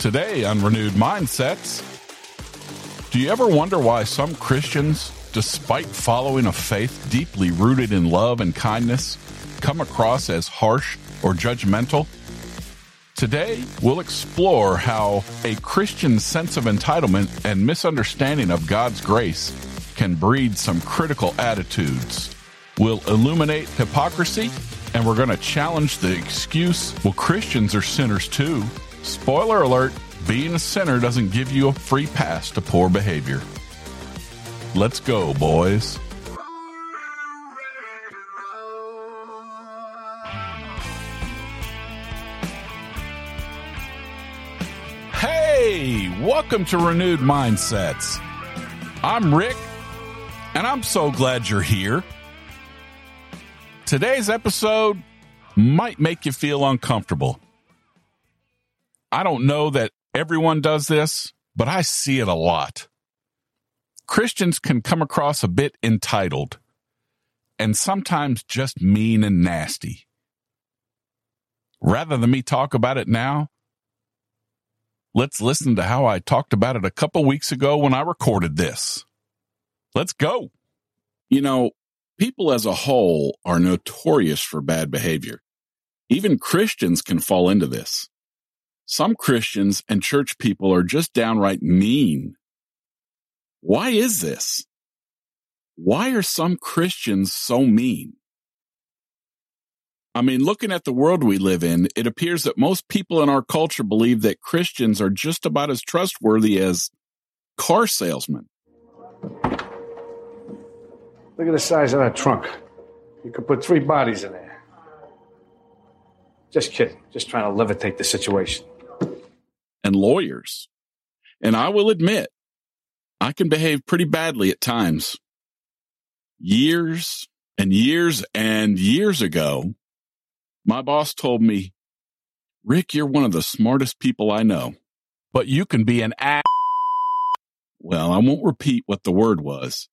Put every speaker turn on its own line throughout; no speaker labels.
Today on Renewed Mindsets, do you ever wonder why some Christians, despite following a faith deeply rooted in love and kindness, come across as harsh or judgmental? Today, we'll explore how a Christian sense of entitlement and misunderstanding of God's grace can breed some critical attitudes. We'll illuminate hypocrisy, and we're going to challenge the excuse, well, Christians are sinners too. Spoiler alert, being a sinner doesn't give you a free pass to poor behavior. Let's go, boys. Hey, welcome to Renewed Mindsets. I'm Rick, and I'm so glad you're here. Today's episode might make you feel uncomfortable. I don't know that everyone does this, but I see it a lot. Christians can come across a bit entitled and sometimes just mean and nasty. Rather than me talk about it now, let's listen to how I talked about it a couple weeks ago when I recorded this. Let's go. You know, people as a whole are notorious for bad behavior. Even Christians can fall into this. Some Christians and church people are just downright mean. Why is this? Why are some Christians so mean? I mean, looking at the world we live in, it appears that most people in our culture believe that Christians are just about as trustworthy as car salesmen.
Look at the size of that trunk. You could put three bodies in there. Just kidding. Just trying to levitate the situation.
And lawyers. And I will admit, I can behave pretty badly at times. Years and years and years ago, my boss told me, Rick, you're one of the smartest people I know, but you can be an ass. Well, I won't repeat what the word was,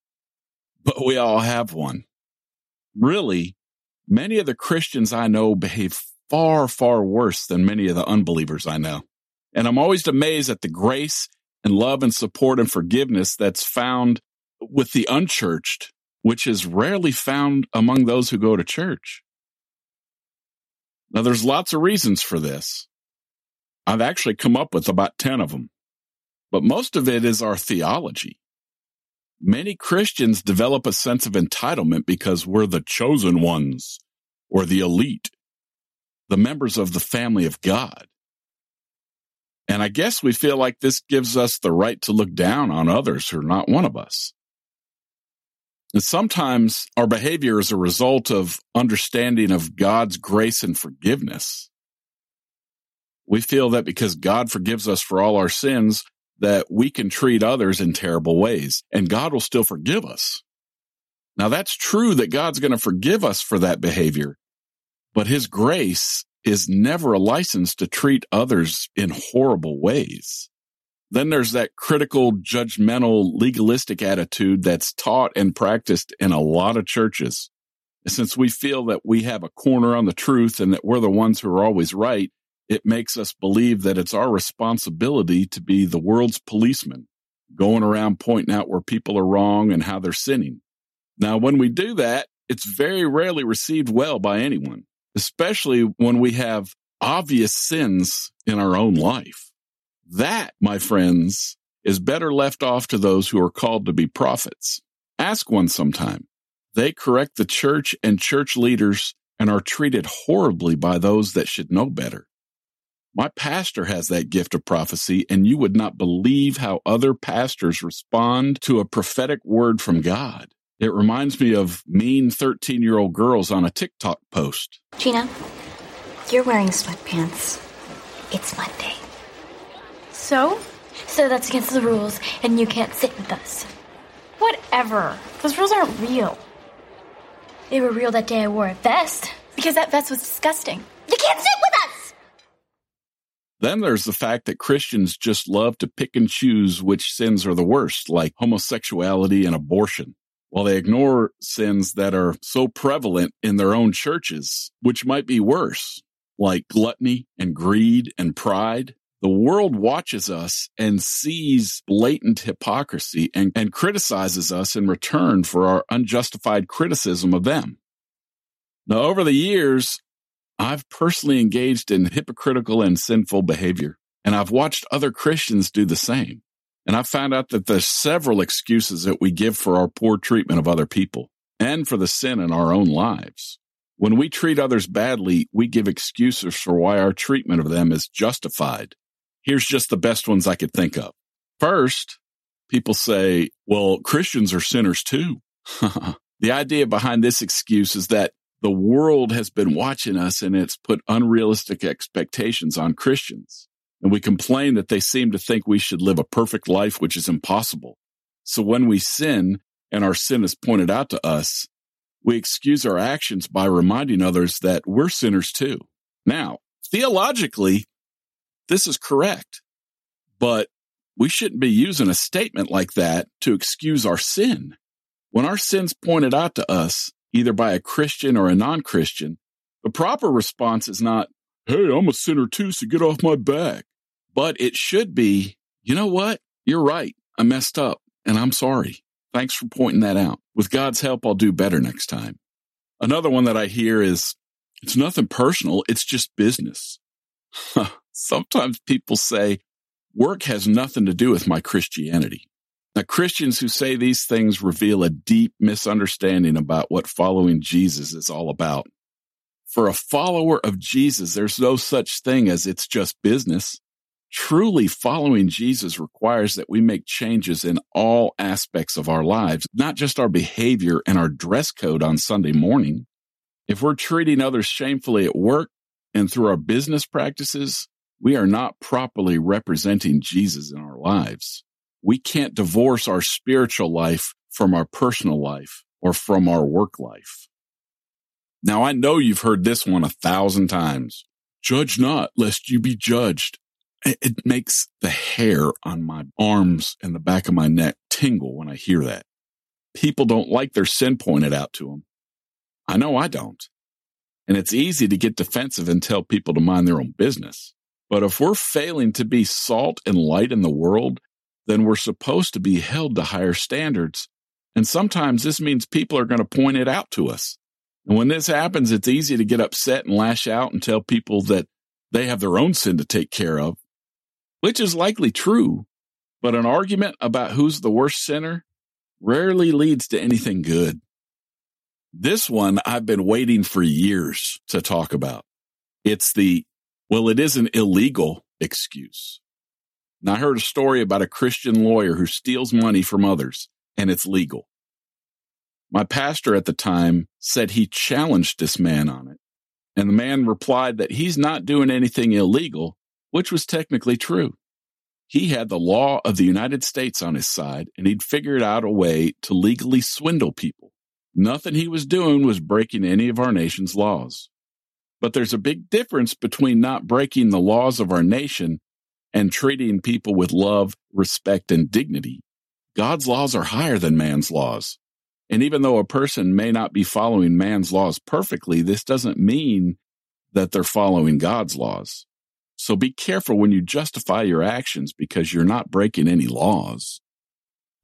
but we all have one. Really, many of the Christians I know behave far, far worse than many of the unbelievers I know. And I'm always amazed at the grace and love and support and forgiveness that's found with the unchurched, which is rarely found among those who go to church. Now, there's lots of reasons for this. I've actually come up with about 10 of them, but most of it is our theology. Many Christians develop a sense of entitlement because we're the chosen ones or the elite, the members of the family of God. And I guess we feel like this gives us the right to look down on others who are not one of us. And sometimes our behavior is a result of understanding of God's grace and forgiveness. We feel that because God forgives us for all our sins, that we can treat others in terrible ways and God will still forgive us. Now that's true that God's going to forgive us for that behavior, but his grace is never a license to treat others in horrible ways. Then there's that critical, judgmental, legalistic attitude that's taught and practiced in a lot of churches. Since we feel that we have a corner on the truth and that we're the ones who are always right, it makes us believe that it's our responsibility to be the world's policeman, going around pointing out where people are wrong and how they're sinning. Now, when we do that, it's very rarely received well by anyone, especially when we have obvious sins in our own life. That, my friends, is better left off to those who are called to be prophets. Ask one sometime. They correct the church and church leaders and are treated horribly by those that should know better. My pastor has that gift of prophecy, and you would not believe how other pastors respond to a prophetic word from God. It reminds me of mean 13 year old girls on a TikTok post.
Gina, you're wearing sweatpants. It's Monday.
So?
So that's against the rules, and you can't sit with us.
Whatever. Those rules aren't real.
They were real that day I wore a vest.
Because that vest was disgusting.
You can't sit with us!
Then there's the fact that Christians just love to pick and choose which sins are the worst, like homosexuality and abortion, while they ignore sins that are so prevalent in their own churches, which might be worse, like gluttony and greed and pride. The world watches us and sees blatant hypocrisy and, and criticizes us in return for our unjustified criticism of them. Now, over the years, I've personally engaged in hypocritical and sinful behavior, and I've watched other Christians do the same. And I found out that there's several excuses that we give for our poor treatment of other people and for the sin in our own lives. When we treat others badly, we give excuses for why our treatment of them is justified. Here's just the best ones I could think of. First, people say, well, Christians are sinners too. the idea behind this excuse is that the world has been watching us and it's put unrealistic expectations on Christians. And we complain that they seem to think we should live a perfect life, which is impossible. So when we sin and our sin is pointed out to us, we excuse our actions by reminding others that we're sinners too. Now, theologically, this is correct, but we shouldn't be using a statement like that to excuse our sin. When our sin's pointed out to us, either by a Christian or a non Christian, the proper response is not, Hey, I'm a sinner too, so get off my back. But it should be, you know what? You're right. I messed up and I'm sorry. Thanks for pointing that out. With God's help, I'll do better next time. Another one that I hear is it's nothing personal. It's just business. Sometimes people say work has nothing to do with my Christianity. Now, Christians who say these things reveal a deep misunderstanding about what following Jesus is all about. For a follower of Jesus, there's no such thing as it's just business. Truly following Jesus requires that we make changes in all aspects of our lives, not just our behavior and our dress code on Sunday morning. If we're treating others shamefully at work and through our business practices, we are not properly representing Jesus in our lives. We can't divorce our spiritual life from our personal life or from our work life. Now, I know you've heard this one a thousand times. Judge not, lest you be judged. It makes the hair on my arms and the back of my neck tingle when I hear that. People don't like their sin pointed out to them. I know I don't. And it's easy to get defensive and tell people to mind their own business. But if we're failing to be salt and light in the world, then we're supposed to be held to higher standards. And sometimes this means people are going to point it out to us. And when this happens, it's easy to get upset and lash out and tell people that they have their own sin to take care of which is likely true, but an argument about who's the worst sinner rarely leads to anything good. This one I've been waiting for years to talk about. It's the, well, it isn't illegal excuse. Now, I heard a story about a Christian lawyer who steals money from others and it's legal. My pastor at the time said he challenged this man on it. And the man replied that he's not doing anything illegal which was technically true. He had the law of the United States on his side, and he'd figured out a way to legally swindle people. Nothing he was doing was breaking any of our nation's laws. But there's a big difference between not breaking the laws of our nation and treating people with love, respect, and dignity. God's laws are higher than man's laws. And even though a person may not be following man's laws perfectly, this doesn't mean that they're following God's laws. So be careful when you justify your actions because you're not breaking any laws.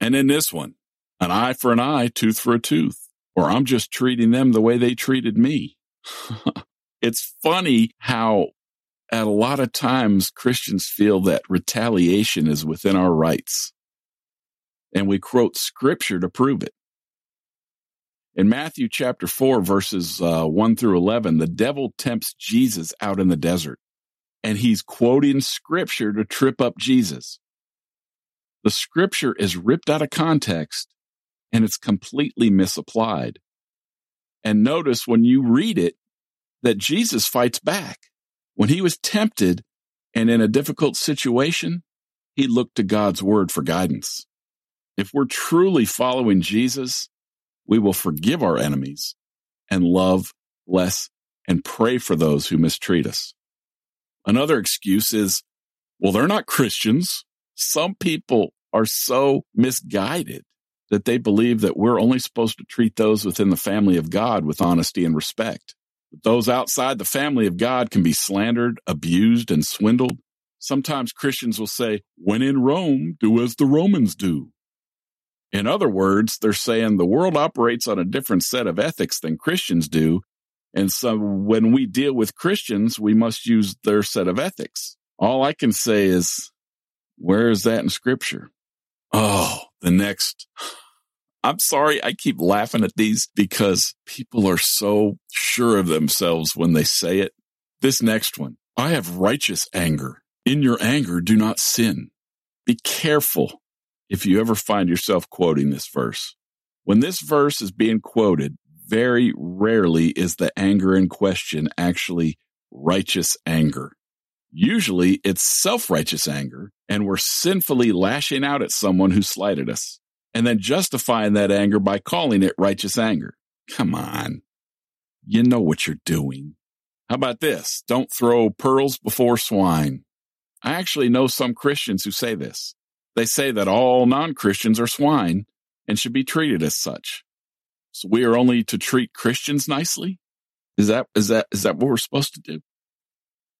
And in this one, an eye for an eye, tooth for a tooth, or I'm just treating them the way they treated me. it's funny how at a lot of times Christians feel that retaliation is within our rights. And we quote scripture to prove it. In Matthew chapter 4, verses uh, 1 through 11, the devil tempts Jesus out in the desert and he's quoting scripture to trip up Jesus. The scripture is ripped out of context and it's completely misapplied. And notice when you read it that Jesus fights back. When he was tempted and in a difficult situation, he looked to God's word for guidance. If we're truly following Jesus, we will forgive our enemies and love, bless, and pray for those who mistreat us. Another excuse is, well, they're not Christians. Some people are so misguided that they believe that we're only supposed to treat those within the family of God with honesty and respect. But those outside the family of God can be slandered, abused, and swindled. Sometimes Christians will say, when in Rome, do as the Romans do. In other words, they're saying the world operates on a different set of ethics than Christians do. And so when we deal with Christians, we must use their set of ethics. All I can say is, where is that in scripture? Oh, the next. I'm sorry. I keep laughing at these because people are so sure of themselves when they say it. This next one. I have righteous anger. In your anger, do not sin. Be careful if you ever find yourself quoting this verse. When this verse is being quoted, very rarely is the anger in question actually righteous anger. Usually it's self righteous anger, and we're sinfully lashing out at someone who slighted us, and then justifying that anger by calling it righteous anger. Come on. You know what you're doing. How about this? Don't throw pearls before swine. I actually know some Christians who say this. They say that all non Christians are swine and should be treated as such. So we are only to treat Christians nicely? Is that, is that, is that what we're supposed to do?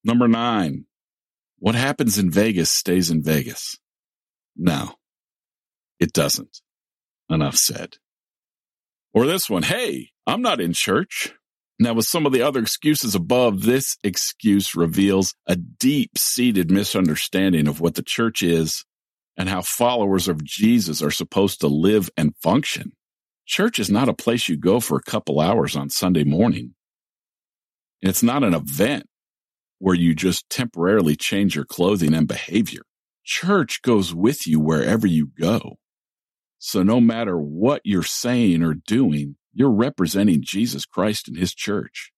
Number nine, what happens in Vegas stays in Vegas. No, it doesn't. Enough said. Or this one, hey, I'm not in church. Now, with some of the other excuses above, this excuse reveals a deep seated misunderstanding of what the church is and how followers of Jesus are supposed to live and function. Church is not a place you go for a couple hours on Sunday morning. It's not an event where you just temporarily change your clothing and behavior. Church goes with you wherever you go. So no matter what you're saying or doing, you're representing Jesus Christ and his church.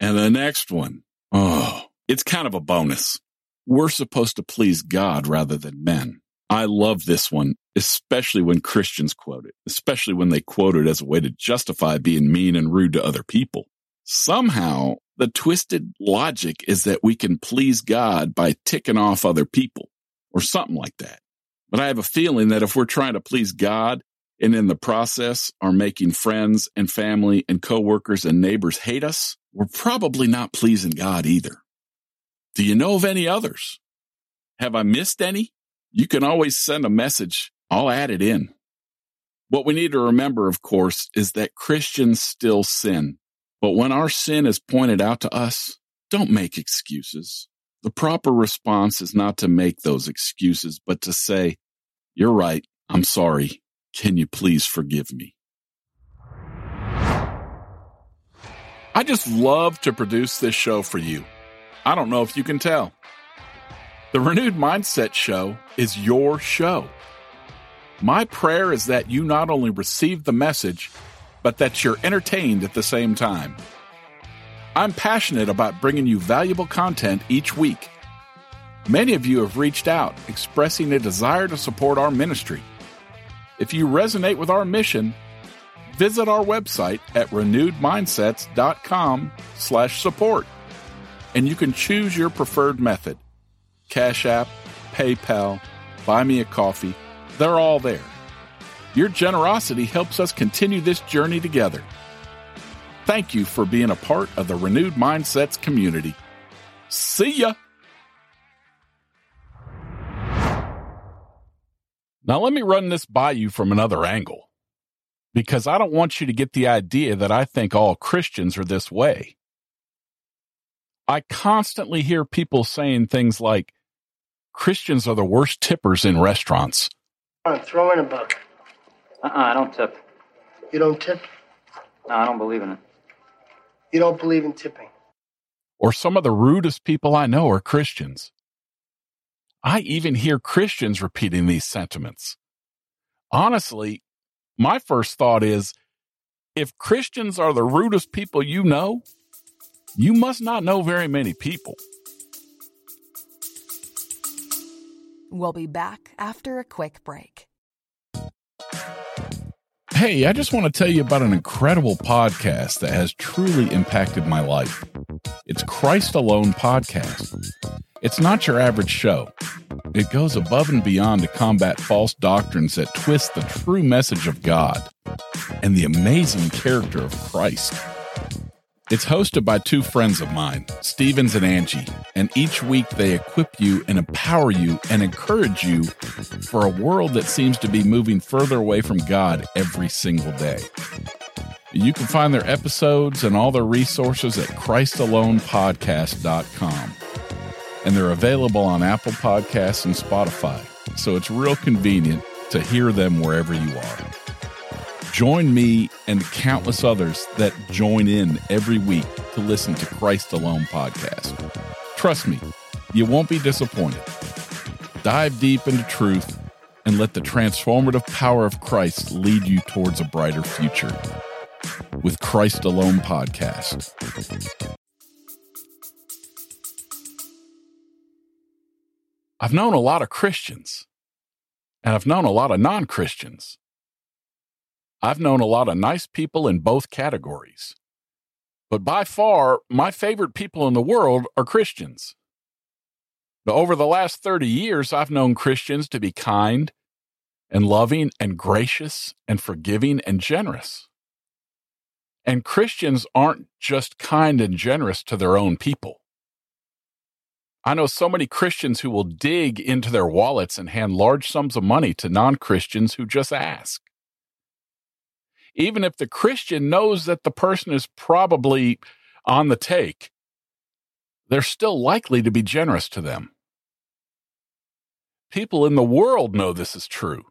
And the next one, oh, it's kind of a bonus. We're supposed to please God rather than men. I love this one, especially when Christians quote it, especially when they quote it as a way to justify being mean and rude to other people. Somehow the twisted logic is that we can please God by ticking off other people or something like that. But I have a feeling that if we're trying to please God and in the process are making friends and family and coworkers and neighbors hate us, we're probably not pleasing God either. Do you know of any others? Have I missed any? You can always send a message. I'll add it in. What we need to remember, of course, is that Christians still sin. But when our sin is pointed out to us, don't make excuses. The proper response is not to make those excuses, but to say, You're right. I'm sorry. Can you please forgive me? I just love to produce this show for you. I don't know if you can tell. The Renewed Mindset Show is your show. My prayer is that you not only receive the message, but that you're entertained at the same time. I'm passionate about bringing you valuable content each week. Many of you have reached out expressing a desire to support our ministry. If you resonate with our mission, visit our website at renewedmindsets.com slash support and you can choose your preferred method. Cash App, PayPal, Buy Me a Coffee, they're all there. Your generosity helps us continue this journey together. Thank you for being a part of the Renewed Mindsets community. See ya! Now, let me run this by you from another angle, because I don't want you to get the idea that I think all Christians are this way. I constantly hear people saying things like, Christians are the worst tippers in restaurants.
On, throw in a buck.
Uh-uh, I don't tip.
You don't tip?
No, I don't believe in it.
You don't believe in tipping?
Or some of the rudest people I know are Christians. I even hear Christians repeating these sentiments. Honestly, my first thought is if Christians are the rudest people you know, you must not know very many people.
We'll be back after a quick break.
Hey, I just want to tell you about an incredible podcast that has truly impacted my life. It's Christ Alone Podcast. It's not your average show. It goes above and beyond to combat false doctrines that twist the true message of God and the amazing character of Christ. It's hosted by two friends of mine, Stevens and Angie, and each week they equip you and empower you and encourage you for a world that seems to be moving further away from God every single day. You can find their episodes and all their resources at ChristAlonePodcast.com. And they're available on Apple Podcasts and Spotify, so it's real convenient to hear them wherever you are. Join me and countless others that join in every week to listen to Christ Alone podcast. Trust me, you won't be disappointed. Dive deep into truth and let the transformative power of Christ lead you towards a brighter future. With Christ Alone podcast. I've known a lot of Christians, and I've known a lot of non Christians. I've known a lot of nice people in both categories. But by far, my favorite people in the world are Christians. Over the last 30 years, I've known Christians to be kind and loving and gracious and forgiving and generous. And Christians aren't just kind and generous to their own people. I know so many Christians who will dig into their wallets and hand large sums of money to non Christians who just ask even if the Christian knows that the person is probably on the take, they're still likely to be generous to them. People in the world know this is true.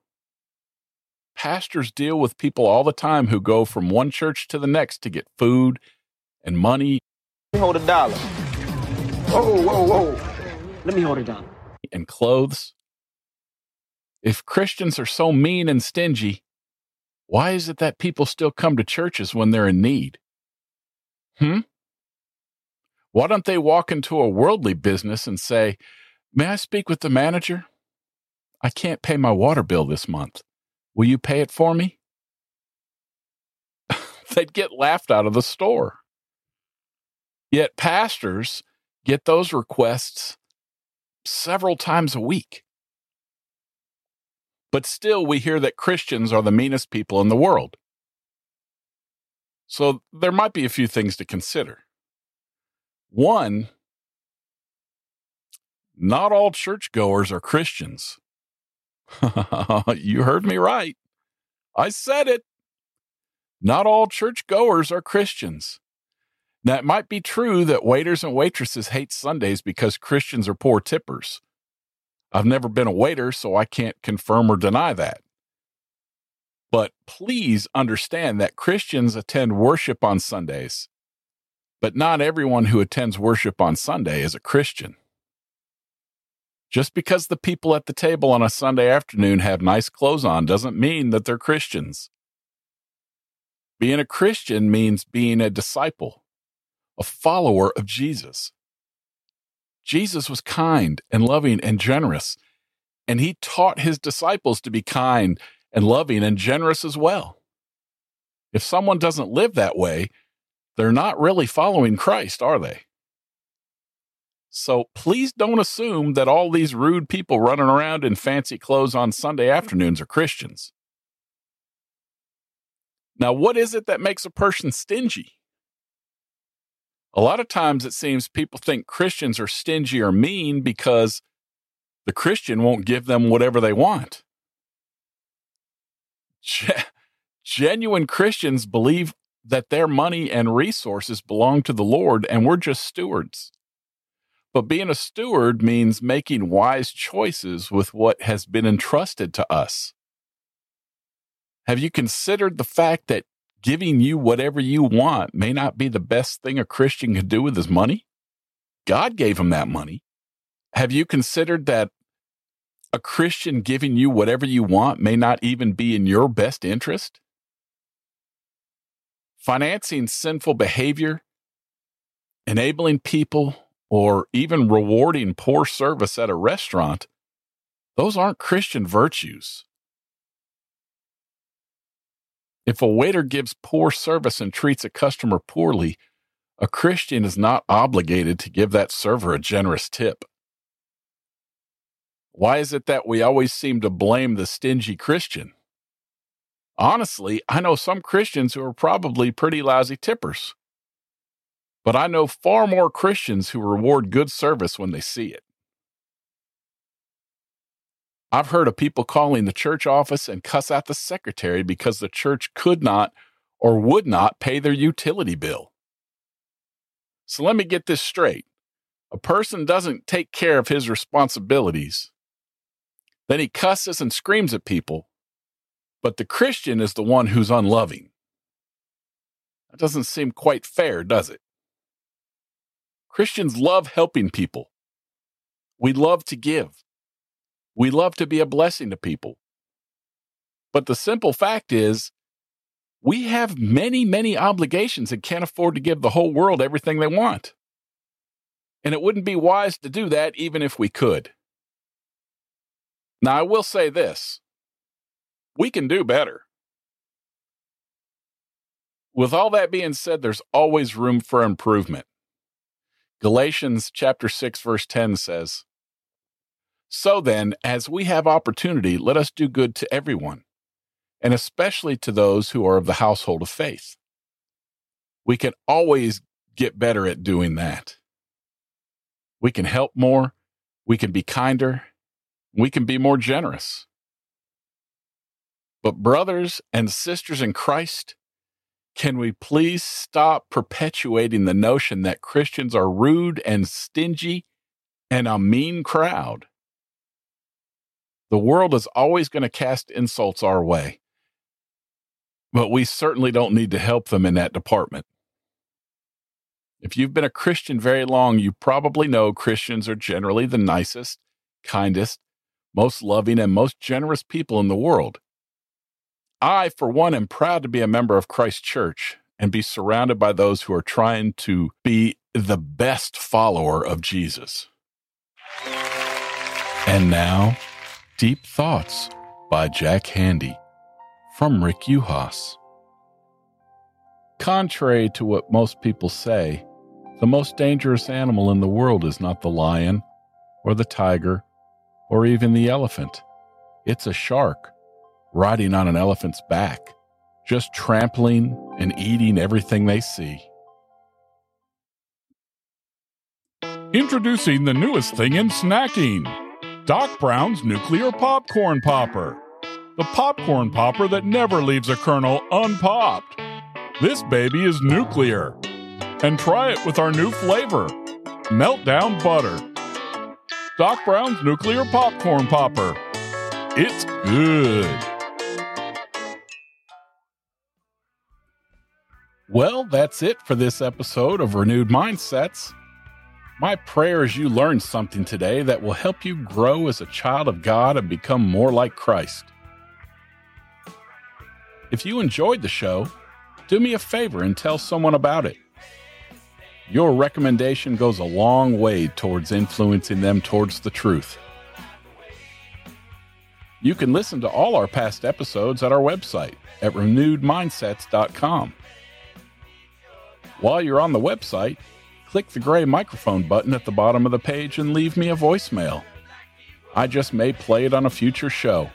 Pastors deal with people all the time who go from one church to the next to get food and money.
Let me hold a dollar.
Whoa, whoa, whoa.
Let me hold a dollar.
And clothes. If Christians are so mean and stingy, why is it that people still come to churches when they're in need? Hmm? Why don't they walk into a worldly business and say, May I speak with the manager? I can't pay my water bill this month. Will you pay it for me? They'd get laughed out of the store. Yet pastors get those requests several times a week. But still, we hear that Christians are the meanest people in the world. So there might be a few things to consider. One, not all churchgoers are Christians. you heard me right. I said it. Not all churchgoers are Christians. Now, it might be true that waiters and waitresses hate Sundays because Christians are poor tippers. I've never been a waiter, so I can't confirm or deny that. But please understand that Christians attend worship on Sundays, but not everyone who attends worship on Sunday is a Christian. Just because the people at the table on a Sunday afternoon have nice clothes on doesn't mean that they're Christians. Being a Christian means being a disciple, a follower of Jesus. Jesus was kind and loving and generous, and he taught his disciples to be kind and loving and generous as well. If someone doesn't live that way, they're not really following Christ, are they? So please don't assume that all these rude people running around in fancy clothes on Sunday afternoons are Christians. Now, what is it that makes a person stingy? A lot of times it seems people think Christians are stingy or mean because the Christian won't give them whatever they want. Genuine Christians believe that their money and resources belong to the Lord and we're just stewards. But being a steward means making wise choices with what has been entrusted to us. Have you considered the fact that giving you whatever you want may not be the best thing a Christian could do with his money? God gave him that money. Have you considered that a Christian giving you whatever you want may not even be in your best interest? Financing sinful behavior, enabling people, or even rewarding poor service at a restaurant, those aren't Christian virtues. If a waiter gives poor service and treats a customer poorly, a Christian is not obligated to give that server a generous tip. Why is it that we always seem to blame the stingy Christian? Honestly, I know some Christians who are probably pretty lousy tippers. But I know far more Christians who reward good service when they see it. I've heard of people calling the church office and cuss out the secretary because the church could not or would not pay their utility bill. So let me get this straight. A person doesn't take care of his responsibilities. Then he cusses and screams at people, but the Christian is the one who's unloving. That doesn't seem quite fair, does it? Christians love helping people. We love to give. We love to be a blessing to people. But the simple fact is, we have many, many obligations and can't afford to give the whole world everything they want. And it wouldn't be wise to do that even if we could. Now, I will say this we can do better. With all that being said, there's always room for improvement. Galatians chapter 6 verse 10 says, So then, as we have opportunity, let us do good to everyone, and especially to those who are of the household of faith. We can always get better at doing that. We can help more, we can be kinder, we can be more generous. But, brothers and sisters in Christ, can we please stop perpetuating the notion that Christians are rude and stingy and a mean crowd? The world is always going to cast insults our way, but we certainly don't need to help them in that department. If you've been a Christian very long, you probably know Christians are generally the nicest, kindest, most loving, and most generous people in the world. I, for one, am proud to be a member of Christ Church and be surrounded by those who are trying to be the best follower of Jesus. And now, Deep Thoughts by Jack Handey from Rick Uhas. Contrary to what most people say, the most dangerous animal in the world is not the lion or the tiger or even the elephant. It's a shark riding on an elephant's back, just trampling and eating everything they see. Introducing the newest thing in snacking Doc Brown's Nuclear Popcorn Popper. The popcorn popper that never leaves a kernel unpopped. This baby is nuclear. And try it with our new flavor Meltdown Butter. Doc Brown's Nuclear Popcorn Popper. It's good. Well, that's it for this episode of Renewed Mindsets. My prayer is you learn something today that will help you grow as a child of God and become more like Christ. If you enjoyed the show, do me a favor and tell someone about it. Your recommendation goes a long way towards influencing them towards the truth. You can listen to all our past episodes at our website at renewedmindsets.com. While you're on the website, click the gray microphone button at the bottom of the page and leave me a voicemail. I just may play it on a future show.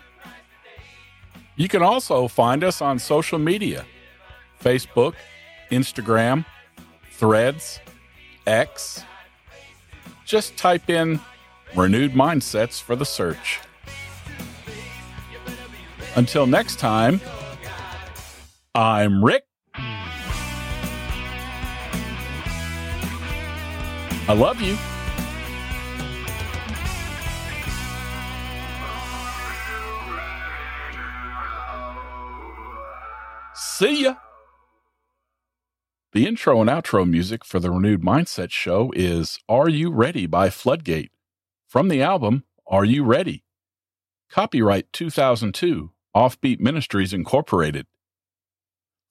You can also find us on social media Facebook, Instagram, Threads, X. Just type in Renewed Mindsets for the search. Until next time, I'm Rick. I love you. See ya. The intro and outro music for the Renewed Mindset Show is Are You Ready by Floodgate from the album Are You Ready? Copyright 2002, Offbeat Ministries Incorporated.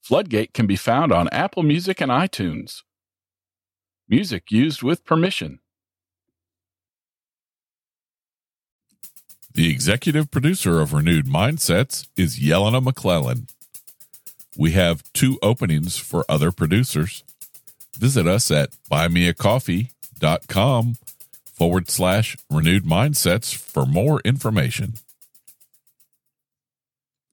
Floodgate can be found on Apple Music and iTunes. Music used with permission.
The executive producer of Renewed Mindsets is Yelena McClellan. We have two openings for other producers. Visit us at buymeacoffee.com forward slash renewed mindsets for more information.